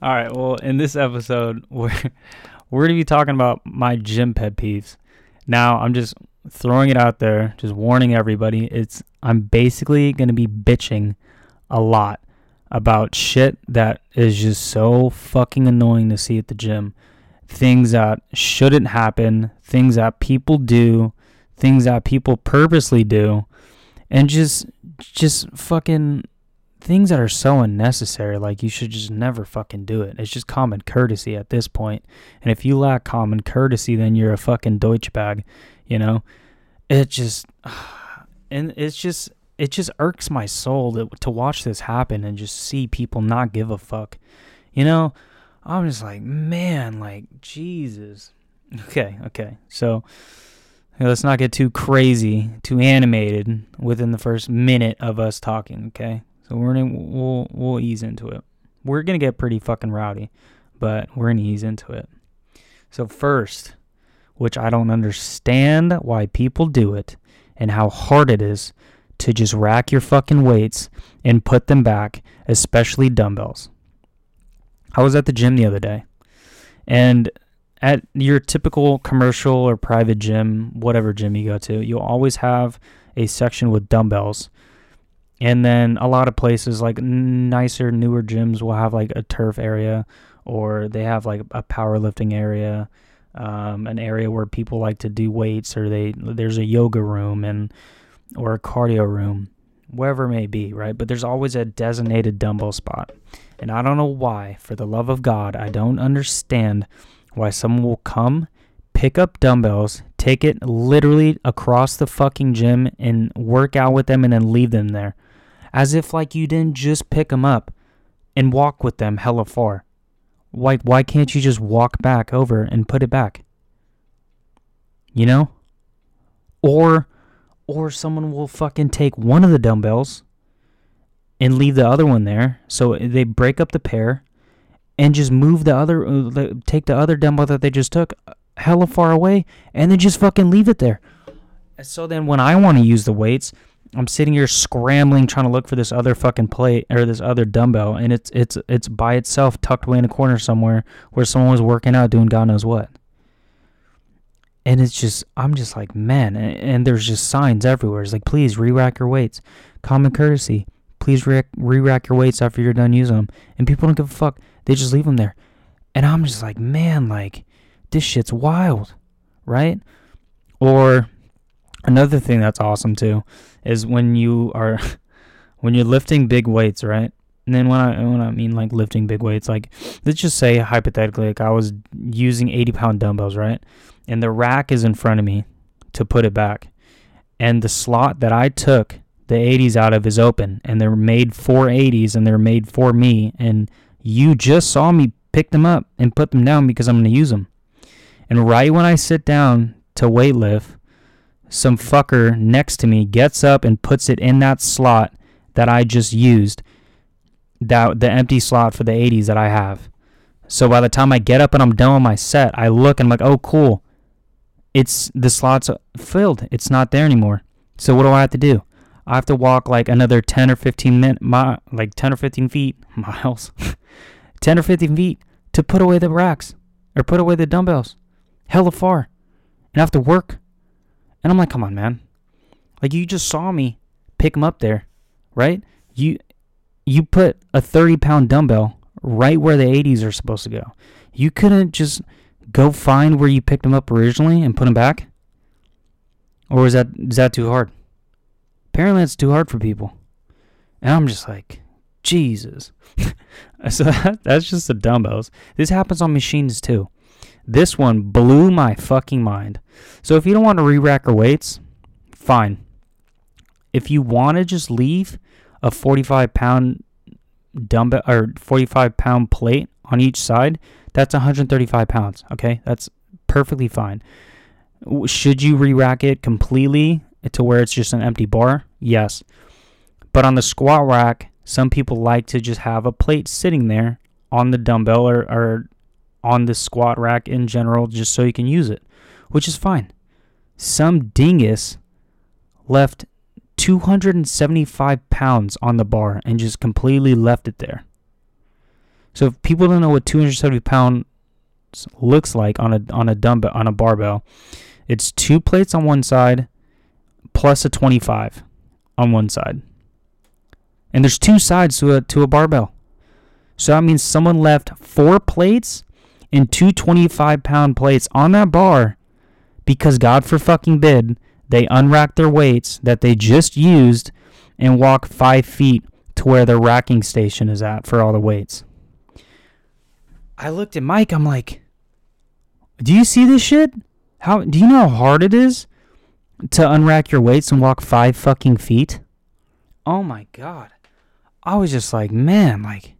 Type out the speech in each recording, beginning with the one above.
All right. Well, in this episode, we're we're gonna be talking about my gym pet peeves. Now, I'm just throwing it out there, just warning everybody. It's I'm basically gonna be bitching a lot about shit that is just so fucking annoying to see at the gym. Things that shouldn't happen, things that people do, things that people purposely do, and just just fucking things that are so unnecessary. Like you should just never fucking do it. It's just common courtesy at this point. And if you lack common courtesy, then you're a fucking Deutsch bag, you know? It just and it's just it just irks my soul to, to watch this happen and just see people not give a fuck. You know, I'm just like, man, like Jesus. Okay, okay. So let's not get too crazy, too animated within the first minute of us talking, okay? So we're gonna we'll we'll ease into it. We're gonna get pretty fucking rowdy, but we're gonna ease into it. So first, which I don't understand why people do it and how hard it is to just rack your fucking weights and put them back, especially dumbbells. I was at the gym the other day, and at your typical commercial or private gym, whatever gym you go to, you'll always have a section with dumbbells and then a lot of places like nicer, newer gyms will have like a turf area or they have like a powerlifting area, um, an area where people like to do weights or they there's a yoga room and or a cardio room, wherever it may be, right? But there's always a designated dumbbell spot. And I don't know why, for the love of God, I don't understand why someone will come, pick up dumbbells, take it literally across the fucking gym and work out with them and then leave them there as if like you didn't just pick them up and walk with them hella far. Why why can't you just walk back over and put it back? You know? Or or someone will fucking take one of the dumbbells and leave the other one there. So they break up the pair and just move the other uh, take the other dumbbell that they just took uh, hella far away and then just fucking leave it there. So then when I want to use the weights, I'm sitting here scrambling trying to look for this other fucking plate or this other dumbbell and it's it's it's by itself tucked away in a corner somewhere where someone was working out doing God knows what. And it's just I'm just like, man, and, and there's just signs everywhere. It's like, please re-rack your weights. Common courtesy. Please re- re-rack your weights after you're done using them. And people don't give a fuck. They just leave them there. And I'm just like, man, like this shit's wild, right? Or Another thing that's awesome too is when you are when you're lifting big weights, right? And then when I when I mean like lifting big weights, like let's just say hypothetically, like I was using 80 pound dumbbells, right? And the rack is in front of me to put it back, and the slot that I took the 80s out of is open, and they're made for 80s, and they're made for me, and you just saw me pick them up and put them down because I'm going to use them. And right when I sit down to weight lift, some fucker next to me gets up and puts it in that slot that I just used, that the empty slot for the 80s that I have. So by the time I get up and I'm done with my set, I look and I'm like, oh cool, it's the slot's filled. It's not there anymore. So what do I have to do? I have to walk like another 10 or 15 minutes, mi- like 10 or 15 feet, miles, 10 or 15 feet to put away the racks or put away the dumbbells. Hella far. And I have to work and I'm like, come on, man. Like you just saw me pick him up there, right? You you put a 30 pound dumbbell right where the 80s are supposed to go. You couldn't just go find where you picked them up originally and put them back? Or is that is that too hard? Apparently it's too hard for people. And I'm just like, Jesus. so that, that's just the dumbbells. This happens on machines too. This one blew my fucking mind. So if you don't want to re-rack your weights, fine. If you want to just leave a 45 pound dumbbell or 45 pound plate on each side, that's 135 pounds. Okay, that's perfectly fine. Should you re-rack it completely to where it's just an empty bar? Yes. But on the squat rack, some people like to just have a plate sitting there on the dumbbell or, or on the squat rack in general just so you can use it, which is fine. Some dingus left 275 pounds on the bar and just completely left it there. So if people don't know what 270 pounds looks like on a on a dumbbell on a barbell, it's two plates on one side plus a 25 on one side. And there's two sides to a to a barbell. So that means someone left four plates and two 25 pound plates on that bar because God for fucking bid they unrack their weights that they just used and walk five feet to where their racking station is at for all the weights. I looked at Mike, I'm like, do you see this shit? How do you know how hard it is to unrack your weights and walk five fucking feet? Oh my god. I was just like, man, like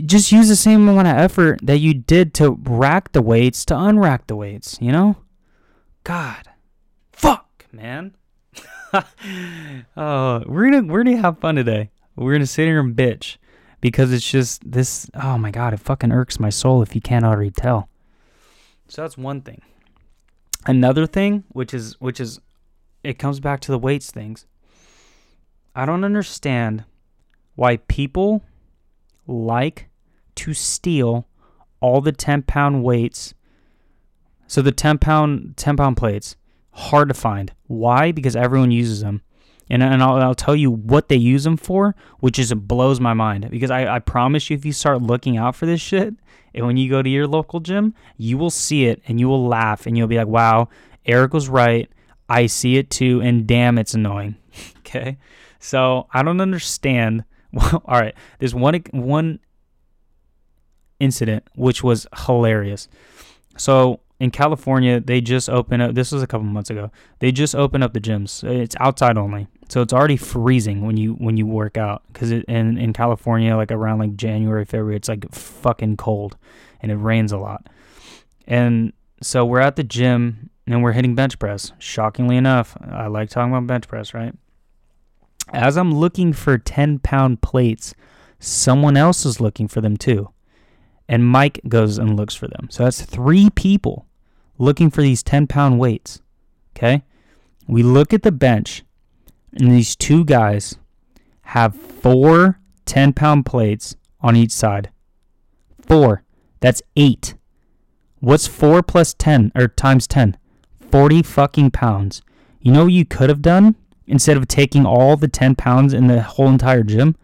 just use the same amount of effort that you did to rack the weights to unrack the weights, you know? God. Fuck, man. oh, we're gonna we're gonna have fun today. We're gonna sit here and bitch because it's just this. Oh my god, it fucking irks my soul if you can't already tell. So that's one thing. Another thing, which is which is, it comes back to the weights things. I don't understand why people like to steal all the 10 pound weights. So the 10 pound 10 pound plates hard to find. Why? Because everyone uses them. And, and I'll, I'll tell you what they use them for, which is it blows my mind. Because I, I promise you, if you start looking out for this shit, and when you go to your local gym, you will see it and you will laugh and you'll be like, wow, Eric was right. I see it too. And damn, it's annoying. okay. So I don't understand. Well, all right. There's one, one incident which was hilarious. So in California, they just opened up. This was a couple months ago. They just opened up the gyms. It's outside only, so it's already freezing when you when you work out. Because in in California, like around like January, February, it's like fucking cold, and it rains a lot. And so we're at the gym and we're hitting bench press. Shockingly enough, I like talking about bench press, right? As I'm looking for 10 pound plates, someone else is looking for them too. And Mike goes and looks for them. So that's three people looking for these 10 pound weights. Okay? We look at the bench, and these two guys have four 10 pound plates on each side. Four. That's eight. What's four plus 10 or times 10? 40 fucking pounds. You know what you could have done instead of taking all the 10 pounds in the whole entire gym?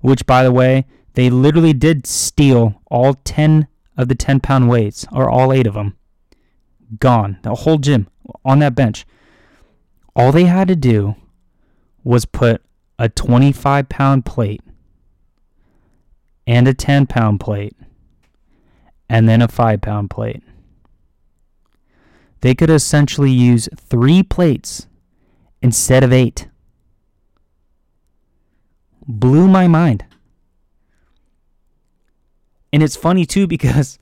Which, by the way, they literally did steal all 10 of the 10 pound weights, or all eight of them gone. The whole gym on that bench. All they had to do was put a 25 pound plate and a 10 pound plate and then a 5 pound plate. They could essentially use three plates instead of eight. Blew my mind. And it's funny too because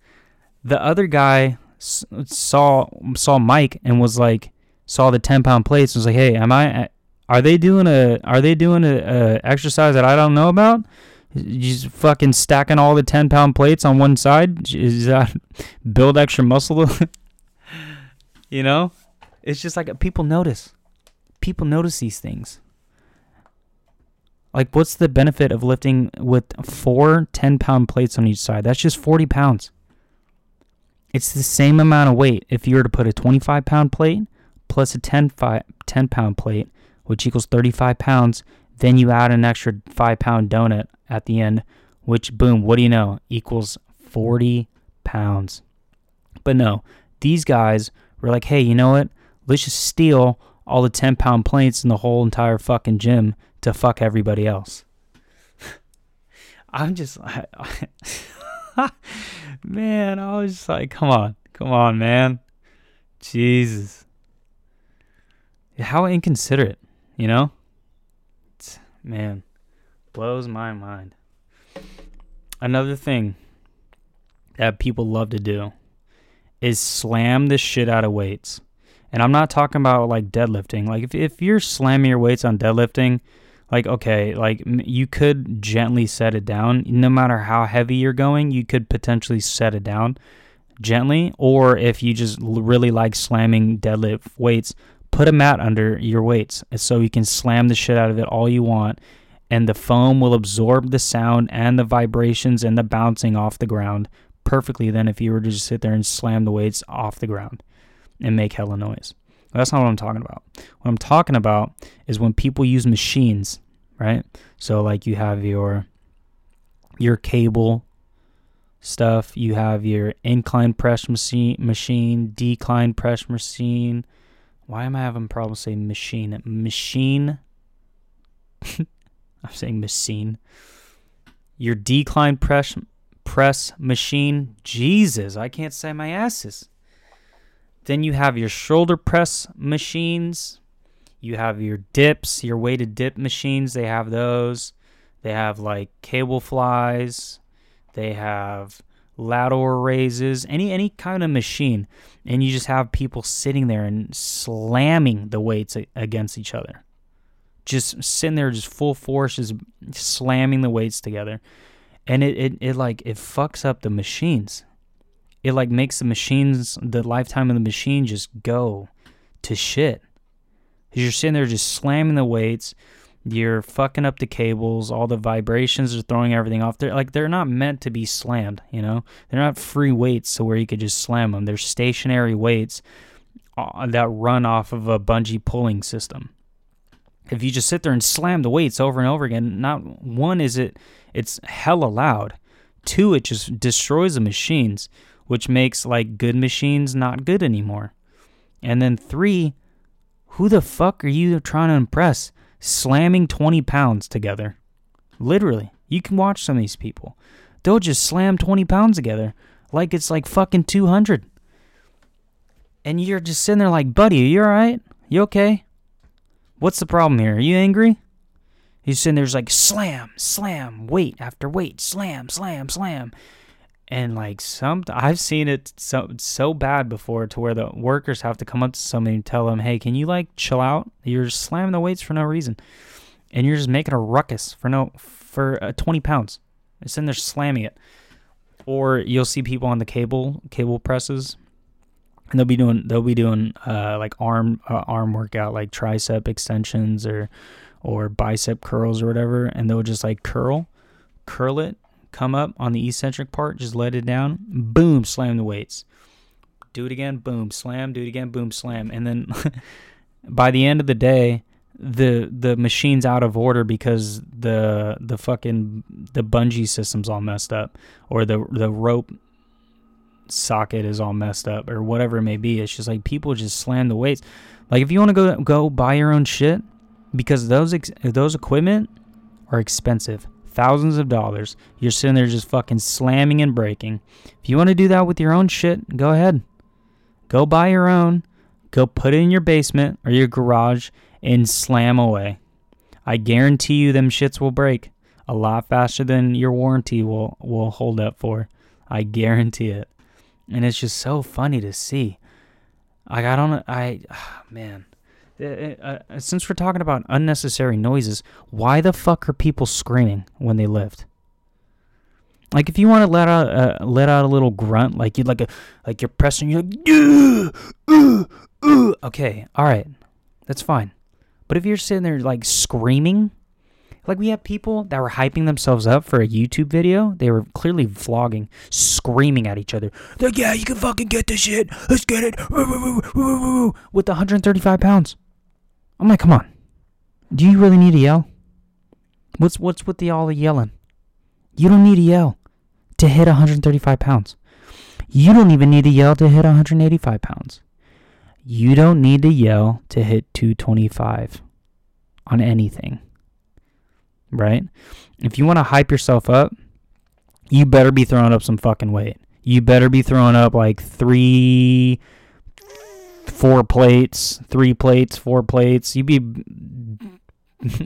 the other guy saw saw Mike and was like saw the 10 pound plates and was like, "Hey, am I are they doing a are they doing a, a exercise that I don't know about? Just fucking stacking all the 10 pound plates on one side? Is that build extra muscle? you know? It's just like people notice. People notice these things. Like, what's the benefit of lifting with four 10 pound plates on each side? That's just 40 pounds. It's the same amount of weight if you were to put a 25 pound plate plus a 10, 10 pound plate, which equals 35 pounds. Then you add an extra 5 pound donut at the end, which, boom, what do you know? Equals 40 pounds. But no, these guys were like, hey, you know what? Let's just steal all the 10 pound plates in the whole entire fucking gym to fuck everybody else. I'm just, I, man, I was just like, come on, come on, man. Jesus. How inconsiderate, you know? It's, man, blows my mind. Another thing that people love to do is slam the shit out of weights. And I'm not talking about like deadlifting. Like if if you're slamming your weights on deadlifting, like okay, like you could gently set it down. No matter how heavy you're going, you could potentially set it down gently. Or if you just really like slamming deadlift weights, put a mat under your weights so you can slam the shit out of it all you want. and the foam will absorb the sound and the vibrations and the bouncing off the ground perfectly than if you were to just sit there and slam the weights off the ground and make hella noise. That's not what I'm talking about. What I'm talking about is when people use machines, right? So like you have your your cable stuff, you have your incline press machine, machine, decline press machine. Why am I having problems saying machine? Machine. I'm saying machine. Your decline press press machine. Jesus, I can't say my asses. Then you have your shoulder press machines. You have your dips, your weighted dip machines. They have those. They have like cable flies. They have lateral raises, any any kind of machine, and you just have people sitting there and slamming the weights against each other. Just sitting there, just full force, just slamming the weights together, and it it, it like it fucks up the machines it like makes the machines the lifetime of the machine just go to shit. Cause you're sitting there just slamming the weights, you're fucking up the cables, all the vibrations are throwing everything off. They're like they're not meant to be slammed, you know. They're not free weights so where you could just slam them. They're stationary weights uh, that run off of a bungee pulling system. If you just sit there and slam the weights over and over again, not one is it it's hella loud. Two, it just destroys the machines which makes like good machines not good anymore. And then three, who the fuck are you trying to impress? Slamming 20 pounds together. Literally. You can watch some of these people. They'll just slam 20 pounds together like it's like fucking 200. And you're just sitting there like, buddy, you alright? You okay? What's the problem here? Are you angry? He's sitting there like, slam, slam, weight after weight, slam, slam, slam and like some I've seen it so so bad before to where the workers have to come up to somebody and tell them, "Hey, can you like chill out? You're slamming the weights for no reason, and you're just making a ruckus for no for uh, 20 pounds." It's in there slamming it. Or you'll see people on the cable cable presses, and they'll be doing they'll be doing uh, like arm uh, arm workout like tricep extensions or or bicep curls or whatever, and they'll just like curl curl it come up on the eccentric part, just let it down, boom, slam the weights. Do it again, boom, slam, do it again, boom, slam. And then by the end of the day, the the machine's out of order because the the fucking the bungee system's all messed up or the the rope socket is all messed up or whatever it may be. It's just like people just slam the weights. Like if you want to go go buy your own shit because those ex- those equipment are expensive thousands of dollars. You're sitting there just fucking slamming and breaking. If you want to do that with your own shit, go ahead. Go buy your own. Go put it in your basement or your garage and slam away. I guarantee you them shits will break a lot faster than your warranty will will hold up for. I guarantee it. And it's just so funny to see. I don't I oh, man. Uh, uh, uh, since we're talking about unnecessary noises, why the fuck are people screaming when they lift? Like if you want to let out uh, let out a little grunt, like you like a like you're pressing, you're like, uh, uh, okay, all right, that's fine. But if you're sitting there like screaming, like we have people that were hyping themselves up for a YouTube video, they were clearly vlogging, screaming at each other, like, yeah, you can fucking get this shit, let's get it, with 135 pounds. I'm like, come on. Do you really need to yell? What's what's with the all the yelling? You don't need to yell to hit 135 pounds. You don't even need to yell to hit 185 pounds. You don't need to yell to hit 225 on anything. Right? If you want to hype yourself up, you better be throwing up some fucking weight. You better be throwing up like three four plates, three plates, four plates. You be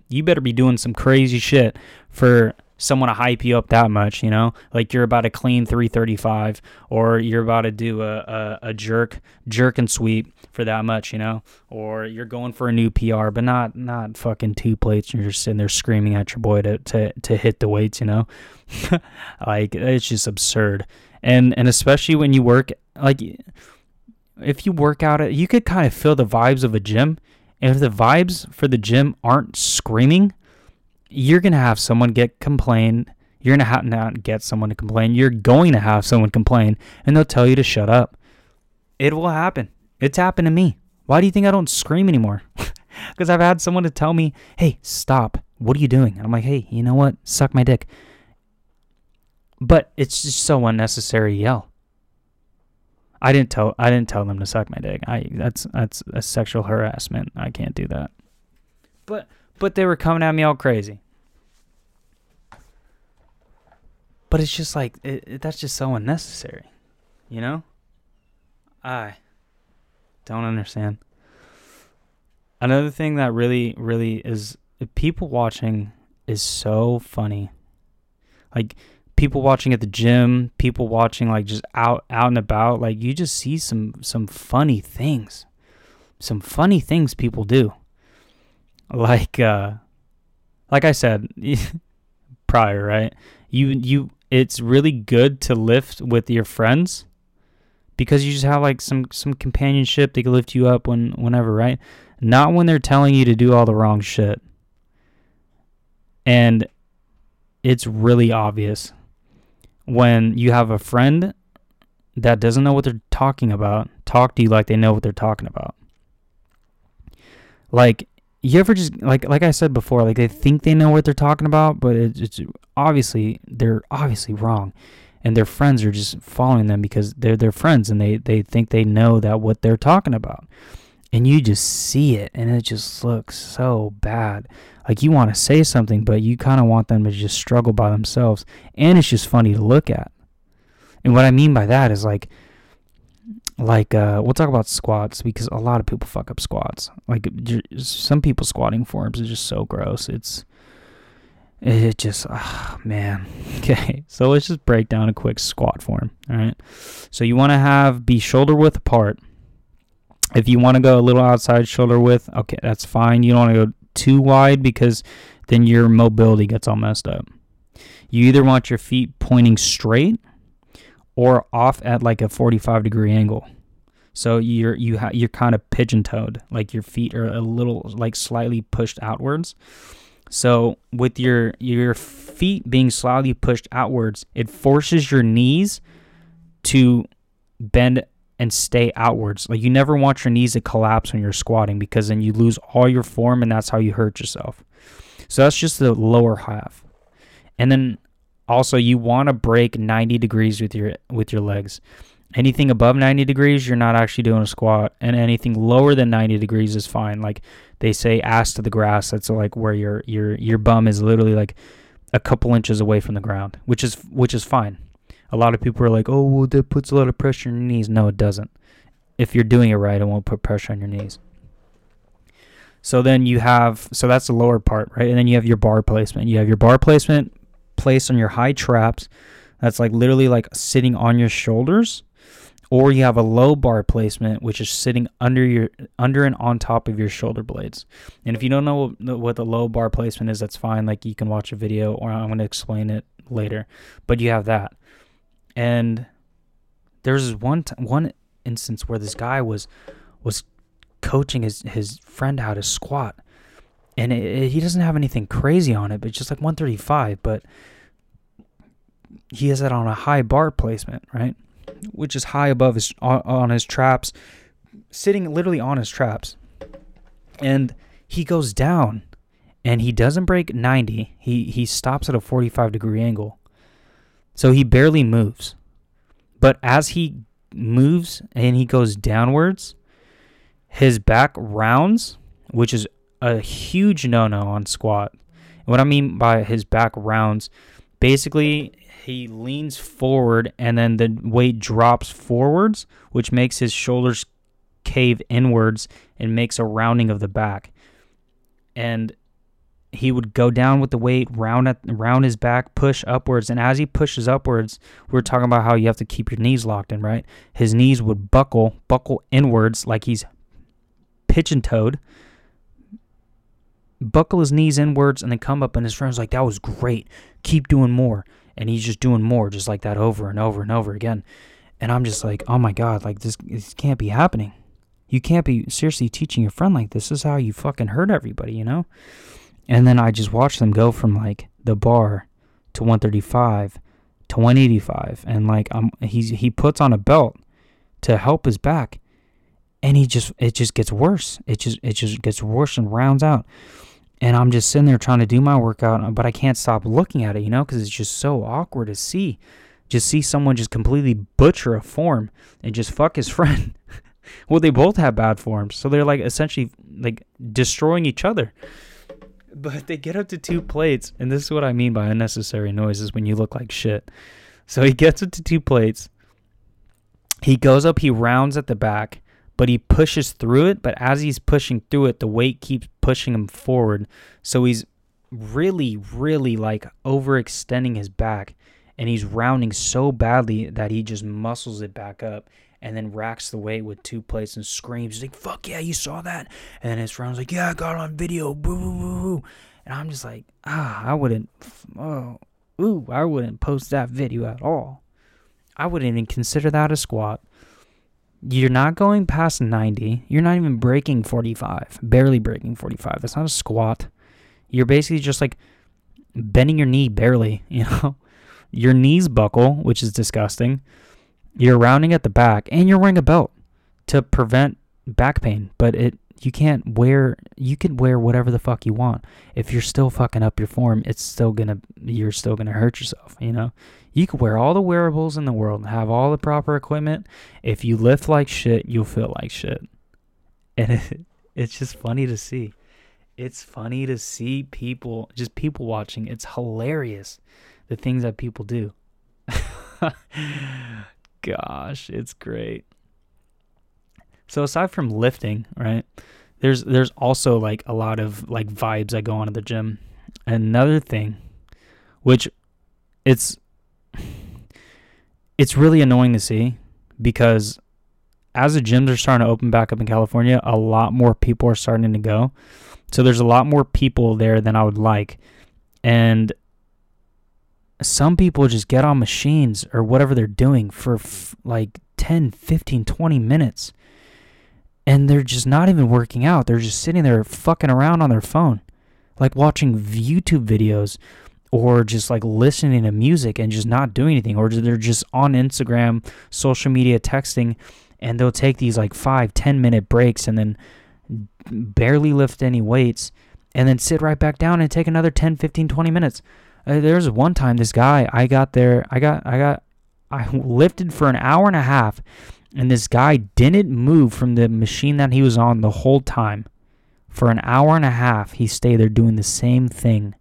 you better be doing some crazy shit for someone to hype you up that much, you know? Like you're about to clean 335 or you're about to do a, a, a, jerk jerk and sweep for that much, you know? Or you're going for a new PR, but not not fucking two plates and you're just sitting there screaming at your boy to to, to hit the weights, you know? like it's just absurd. And and especially when you work like if you work out, you could kind of feel the vibes of a gym. And if the vibes for the gym aren't screaming, you're gonna have someone get complain. You're gonna have not get someone to complain. You're going to have someone complain, and they'll tell you to shut up. It will happen. It's happened to me. Why do you think I don't scream anymore? Because I've had someone to tell me, "Hey, stop! What are you doing?" And I'm like, "Hey, you know what? Suck my dick." But it's just so unnecessary yell. I didn't tell I didn't tell them to suck my dick. I that's that's a sexual harassment. I can't do that. But but they were coming at me all crazy. But it's just like it, it, that's just so unnecessary, you know. I don't understand. Another thing that really really is people watching is so funny. Like people watching at the gym, people watching like just out out and about, like you just see some some funny things. Some funny things people do. Like uh like I said prior, right? You you it's really good to lift with your friends because you just have like some some companionship. They can lift you up when whenever, right? Not when they're telling you to do all the wrong shit. And it's really obvious when you have a friend that doesn't know what they're talking about talk to you like they know what they're talking about. Like you ever just like like I said before, like they think they know what they're talking about, but it's, it's obviously they're obviously wrong, and their friends are just following them because they're their friends and they they think they know that what they're talking about, and you just see it and it just looks so bad like you want to say something, but you kind of want them to just struggle by themselves. And it's just funny to look at. And what I mean by that is like, like uh, we'll talk about squats because a lot of people fuck up squats. Like some people squatting forms is just so gross. It's it just oh, man. Okay, so let's just break down a quick squat form. All right. So you want to have be shoulder width apart. If you want to go a little outside shoulder width, okay, that's fine. You don't want to go too wide because then your mobility gets all messed up. You either want your feet pointing straight or off at like a 45 degree angle. So you're you ha- you're kind of pigeon-toed, like your feet are a little like slightly pushed outwards. So with your your feet being slightly pushed outwards, it forces your knees to bend and stay outwards. Like you never want your knees to collapse when you're squatting because then you lose all your form and that's how you hurt yourself. So that's just the lower half. And then also you want to break 90 degrees with your with your legs. Anything above 90 degrees, you're not actually doing a squat, and anything lower than 90 degrees is fine. Like they say ass to the grass, that's like where your your your bum is literally like a couple inches away from the ground, which is which is fine. A lot of people are like, oh, well, that puts a lot of pressure on your knees. No, it doesn't. If you're doing it right, it won't put pressure on your knees. So then you have, so that's the lower part, right? And then you have your bar placement. You have your bar placement placed on your high traps. That's like literally like sitting on your shoulders. Or you have a low bar placement, which is sitting under your under and on top of your shoulder blades. And if you don't know what the low bar placement is, that's fine. Like you can watch a video, or I'm going to explain it later. But you have that. And there's one t- one instance where this guy was was coaching his his friend how to squat, and it, it, he doesn't have anything crazy on it, but just like 135. But he has that on a high bar placement, right? Which is high above his on, on his traps, sitting literally on his traps, and he goes down, and he doesn't break 90. He he stops at a 45 degree angle so he barely moves. But as he moves and he goes downwards, his back rounds, which is a huge no no on squat. what I mean by his back rounds, basically he leans forward and then the weight drops forwards, which makes his shoulders cave inwards and makes a rounding of the back. And he would go down with the weight, round at round his back, push upwards, and as he pushes upwards, we are talking about how you have to keep your knees locked in, right? His knees would buckle, buckle inwards like he's pigeon toed, buckle his knees inwards, and then come up, and his friend's like, "That was great. Keep doing more." And he's just doing more, just like that, over and over and over again. And I'm just like, "Oh my god, like this, this can't be happening." You can't be seriously teaching your friend like this. This is how you fucking hurt everybody, you know? And then I just watch them go from like the bar to 135 to 185 and like um he's he puts on a belt to help his back and he just it just gets worse. It just it just gets worse and rounds out. And I'm just sitting there trying to do my workout, but I can't stop looking at it, you know, because it's just so awkward to see. Just see someone just completely butcher a form and just fuck his friend. well, they both have bad forms, so they're like essentially like destroying each other. But they get up to two plates, and this is what I mean by unnecessary noises when you look like shit. So he gets up to two plates. He goes up, he rounds at the back, but he pushes through it. But as he's pushing through it, the weight keeps pushing him forward. So he's really, really like overextending his back. And he's rounding so badly that he just muscles it back up and then racks the weight with two plates and screams. He's like, fuck yeah, you saw that? And then his friend's like, yeah, I got it on video. Boo, boo, boo, boo. And I'm just like, ah, I wouldn't, oh, ooh, I wouldn't post that video at all. I wouldn't even consider that a squat. You're not going past 90. You're not even breaking 45, barely breaking 45. That's not a squat. You're basically just like bending your knee barely, you know? Your knees buckle, which is disgusting. You're rounding at the back and you're wearing a belt to prevent back pain, but it you can't wear you can wear whatever the fuck you want. If you're still fucking up your form, it's still gonna you're still gonna hurt yourself, you know? You can wear all the wearables in the world, and have all the proper equipment. If you lift like shit, you'll feel like shit. And it, it's just funny to see. It's funny to see people, just people watching. It's hilarious the things that people do. Gosh, it's great. So aside from lifting, right? There's there's also like a lot of like vibes I go on at the gym. Another thing which it's it's really annoying to see because as the gyms are starting to open back up in California, a lot more people are starting to go. So there's a lot more people there than I would like. And some people just get on machines or whatever they're doing for f- like 10, 15, 20 minutes. And they're just not even working out. They're just sitting there fucking around on their phone, like watching YouTube videos or just like listening to music and just not doing anything. Or they're just on Instagram, social media, texting, and they'll take these like five, 10 minute breaks and then barely lift any weights and then sit right back down and take another 10, 15, 20 minutes. Uh, there's one time this guy, I got there, I got, I got, I lifted for an hour and a half, and this guy didn't move from the machine that he was on the whole time. For an hour and a half, he stayed there doing the same thing.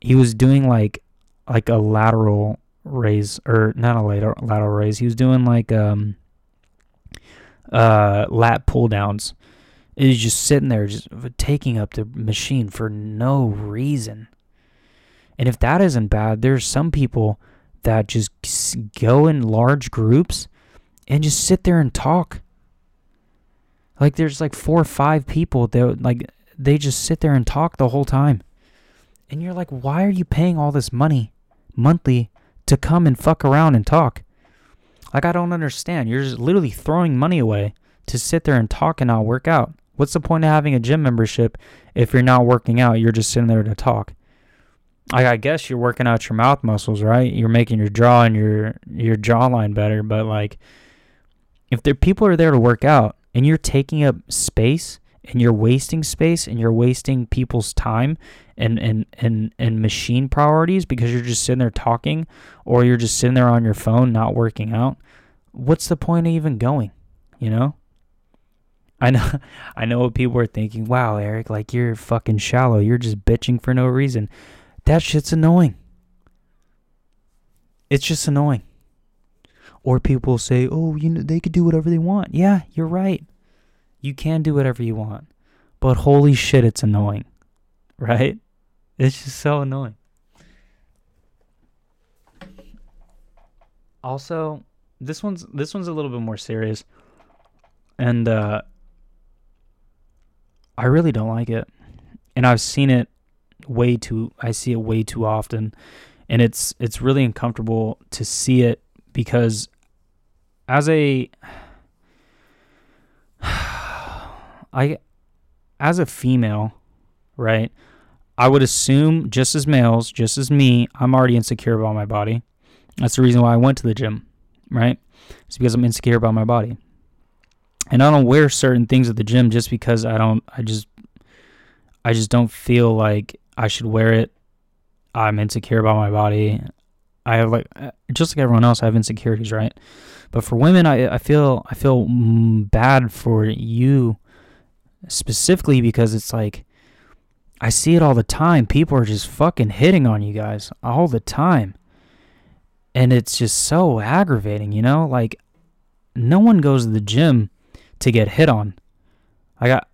He was doing like, like a lateral raise, or not a lateral lateral raise. He was doing like um, uh, lat pull downs. He's just sitting there, just taking up the machine for no reason. And if that isn't bad, there's some people that just go in large groups and just sit there and talk. Like there's like four or five people that like they just sit there and talk the whole time. And you're like, why are you paying all this money monthly to come and fuck around and talk? Like I don't understand. You're just literally throwing money away to sit there and talk and not work out. What's the point of having a gym membership if you're not working out? You're just sitting there to talk. I, I guess you're working out your mouth muscles, right? You're making your jaw and your your jawline better, but like if there people are there to work out and you're taking up space and you're wasting space and you're wasting people's time and and and and machine priorities because you're just sitting there talking or you're just sitting there on your phone not working out, what's the point of even going? You know? I know I know what people are thinking, wow, Eric, like you're fucking shallow. You're just bitching for no reason. That shit's annoying. It's just annoying. Or people say, "Oh, you know, they could do whatever they want." Yeah, you're right. You can do whatever you want. But holy shit, it's annoying. Right? It's just so annoying. Also, this one's this one's a little bit more serious. And uh I really don't like it. And I've seen it way too I see it way too often and it's it's really uncomfortable to see it because as a I as a female, right? I would assume just as males, just as me, I'm already insecure about my body. That's the reason why I went to the gym, right? It's because I'm insecure about my body. And I don't wear certain things at the gym just because I don't I just I just don't feel like I should wear it. I'm insecure about my body. I have like uh, just like everyone else I have insecurities, right? But for women, I I feel I feel mm, bad for you specifically because it's like I see it all the time. People are just fucking hitting on you guys all the time. And it's just so aggravating, you know? Like no one goes to the gym to get hit on. I got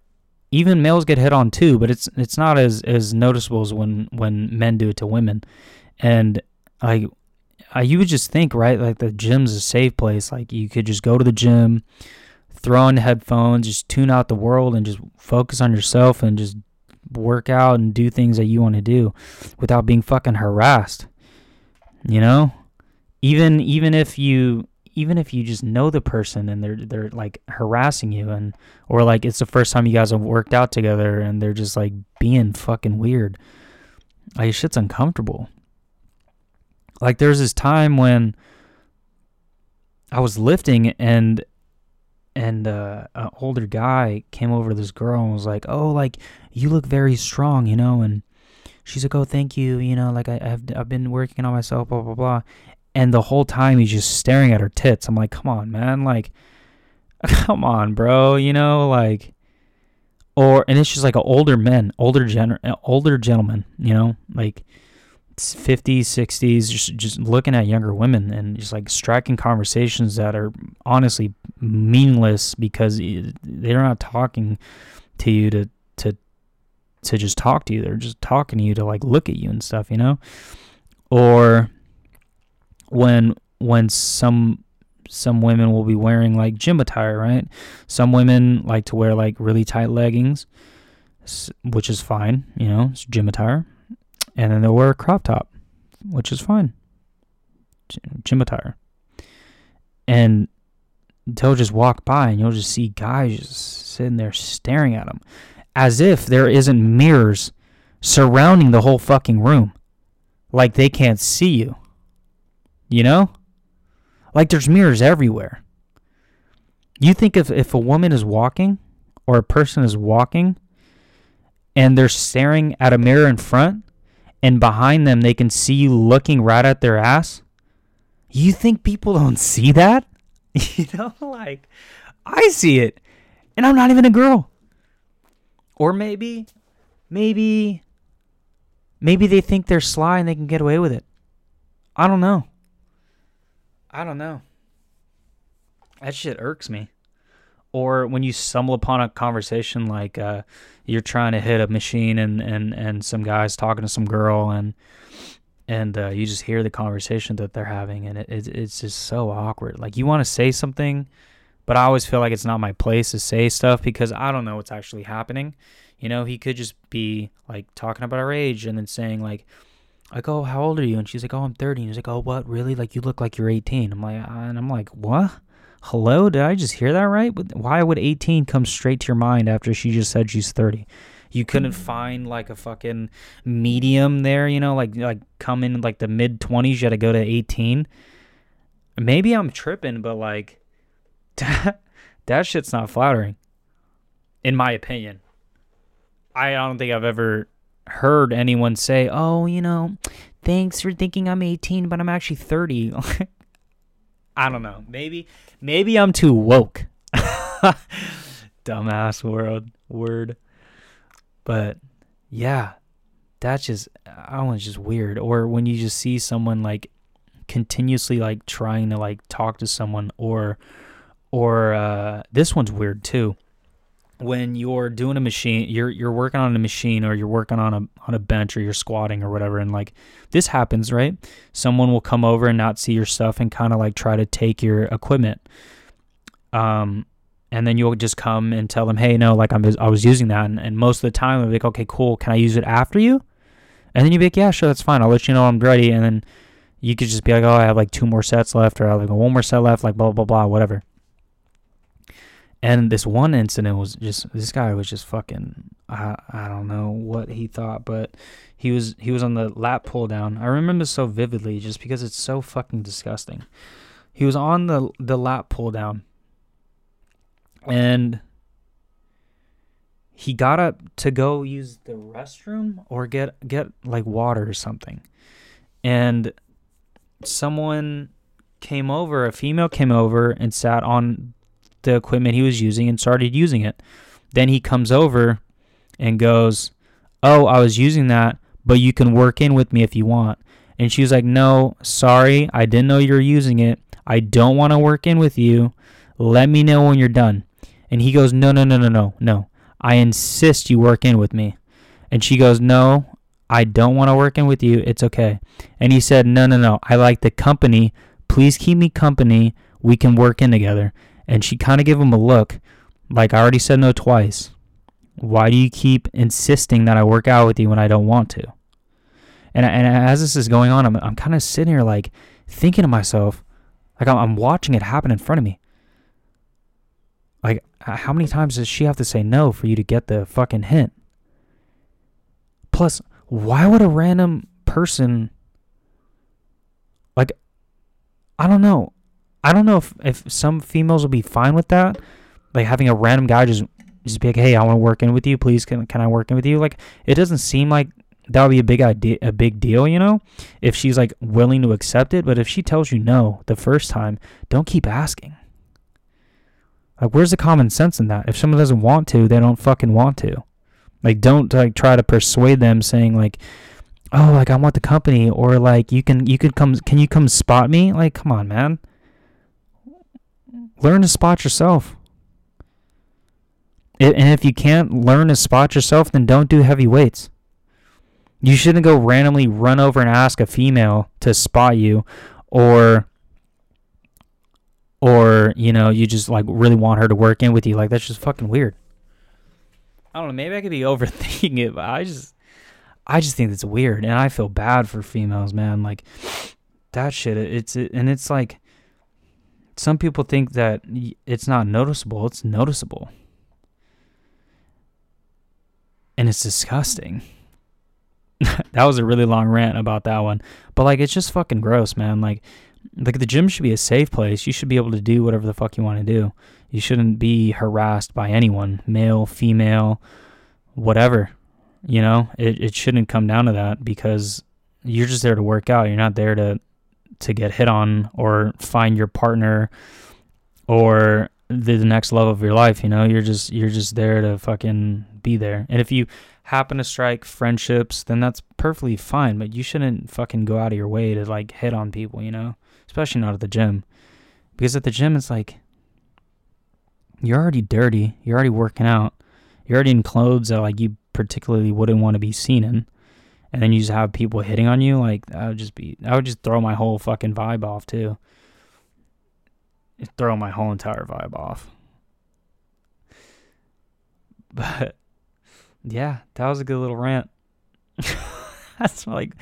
even males get hit on too, but it's it's not as as noticeable as when when men do it to women. And like I, you would just think, right? Like the gym's a safe place. Like you could just go to the gym, throw on headphones, just tune out the world and just focus on yourself and just work out and do things that you want to do without being fucking harassed. You know? Even even if you even if you just know the person and they're they're like harassing you and or like it's the first time you guys have worked out together and they're just like being fucking weird. Like shit's uncomfortable. Like there's this time when I was lifting and and uh, an older guy came over to this girl and was like, "Oh, like you look very strong, you know." And she's like, "Oh, thank you, you know, like I, have I've been working on myself, blah blah blah." And the whole time he's just staring at her tits. I'm like, come on, man. Like, come on, bro. You know, like, or, and it's just like an older men, older gen, uh, older gentlemen, you know, like 50s, 60s, just, just looking at younger women and just like striking conversations that are honestly meaningless because they're not talking to you to, to, to just talk to you. They're just talking to you to like look at you and stuff, you know? Or when when some some women will be wearing like gym attire, right? Some women like to wear like really tight leggings, which is fine, you know, it's gym attire. And then they'll wear a crop top, which is fine. Gym attire. And they'll just walk by and you'll just see guys just sitting there staring at them as if there isn't mirrors surrounding the whole fucking room. Like they can't see you. You know? Like there's mirrors everywhere. You think if, if a woman is walking or a person is walking and they're staring at a mirror in front and behind them they can see you looking right at their ass, you think people don't see that? you know, like I see it and I'm not even a girl. Or maybe, maybe, maybe they think they're sly and they can get away with it. I don't know. I don't know. That shit irks me. Or when you stumble upon a conversation like uh, you're trying to hit a machine and, and, and some guy's talking to some girl and and uh, you just hear the conversation that they're having and it, it it's just so awkward. Like you want to say something, but I always feel like it's not my place to say stuff because I don't know what's actually happening. You know, he could just be like talking about our age and then saying like, I go, how old are you? And she's like, oh, I'm 30. And he's like, oh, what? Really? Like, you look like you're 18. I'm like, uh, and I'm like, what? Hello? Did I just hear that right? Why would 18 come straight to your mind after she just said she's 30? You couldn't find like a fucking medium there, you know, like like come in like the mid 20s. You had to go to 18. Maybe I'm tripping, but like that, that shit's not flattering, in my opinion. I don't think I've ever heard anyone say, "Oh, you know, thanks for thinking I'm 18, but I'm actually 30." I don't know. Maybe maybe I'm too woke. Dumbass world word. But yeah, that's just I don't know, it's just weird. Or when you just see someone like continuously like trying to like talk to someone or or uh this one's weird too when you're doing a machine you're you're working on a machine or you're working on a on a bench or you're squatting or whatever and like this happens right? Someone will come over and not see your stuff and kind of like try to take your equipment. Um and then you'll just come and tell them hey no like I'm, i was using that. And, and most of the time they're like okay cool. Can i use it after you? And then you'd be like yeah sure that's fine. I'll let you know i'm ready. And then you could just be like oh i have like two more sets left or i have like one more set left like blah blah blah whatever And this one incident was just this guy was just fucking I I don't know what he thought, but he was he was on the lat pull down. I remember so vividly just because it's so fucking disgusting. He was on the the lat pull down. And he got up to go use the restroom or get get like water or something. And someone came over, a female came over and sat on the equipment he was using and started using it. Then he comes over and goes, "Oh, I was using that, but you can work in with me if you want." And she was like, "No, sorry, I didn't know you were using it. I don't want to work in with you. Let me know when you're done." And he goes, "No, no, no, no, no, no. I insist you work in with me." And she goes, "No, I don't want to work in with you. It's okay." And he said, "No, no, no. I like the company. Please keep me company. We can work in together." And she kind of gave him a look, like I already said no twice. Why do you keep insisting that I work out with you when I don't want to? And and as this is going on, I'm I'm kind of sitting here like thinking to myself, like I'm, I'm watching it happen in front of me. Like how many times does she have to say no for you to get the fucking hint? Plus, why would a random person like I don't know. I don't know if, if some females will be fine with that. Like having a random guy just just be like, "Hey, I want to work in with you. Please, can can I work in with you?" Like it doesn't seem like that would be a big idea, a big deal, you know, if she's like willing to accept it. But if she tells you no the first time, don't keep asking. Like, where's the common sense in that? If someone doesn't want to, they don't fucking want to. Like, don't like try to persuade them, saying like, "Oh, like I want the company," or like, "You can, you can come, can you come spot me?" Like, come on, man. Learn to spot yourself. And if you can't learn to spot yourself, then don't do heavy weights. You shouldn't go randomly run over and ask a female to spot you or or you know, you just like really want her to work in with you. Like that's just fucking weird. I don't know, maybe I could be overthinking it, but I just I just think it's weird and I feel bad for females, man. Like that shit it's it, and it's like some people think that it's not noticeable. It's noticeable. And it's disgusting. that was a really long rant about that one. But like it's just fucking gross, man. Like like the gym should be a safe place. You should be able to do whatever the fuck you want to do. You shouldn't be harassed by anyone, male, female, whatever. You know, it it shouldn't come down to that because you're just there to work out. You're not there to to get hit on or find your partner or the, the next love of your life, you know? You're just you're just there to fucking be there. And if you happen to strike friendships, then that's perfectly fine. But you shouldn't fucking go out of your way to like hit on people, you know, especially not at the gym, because at the gym it's like you're already dirty, you're already working out, you're already in clothes that like you particularly wouldn't want to be seen in, and then you just have people hitting on you. Like that would just be, that would just throw my whole fucking vibe off too. throw my whole entire vibe off. But yeah, that was a good little rant. That's like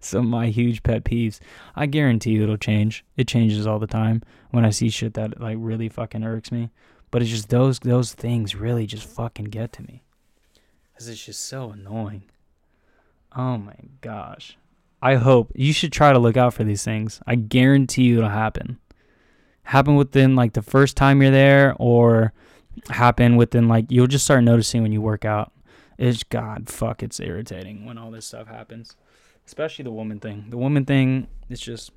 some of my huge pet peeves. I guarantee you it'll change. It changes all the time when I see shit that like really fucking irks me. But it's just those those things really just fucking get to me. Cause it's just so annoying. Oh my gosh. I hope you should try to look out for these things. I guarantee you it'll happen. Happen within like the first time you're there or happen within like you'll just start noticing when you work out. It's God, fuck, it's irritating when all this stuff happens. Especially the woman thing. The woman thing, it's just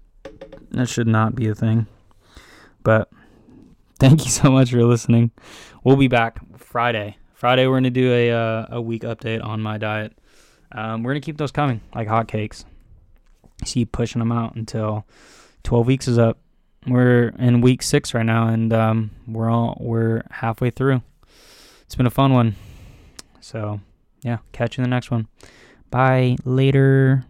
that should not be a thing. But thank you so much for listening. We'll be back Friday. Friday we're gonna do a uh, a week update on my diet. Um, we're gonna keep those coming like hotcakes. Keep pushing them out until 12 weeks is up. We're in week six right now, and um, we're all we're halfway through. It's been a fun one. So yeah, catch you in the next one. Bye. Later.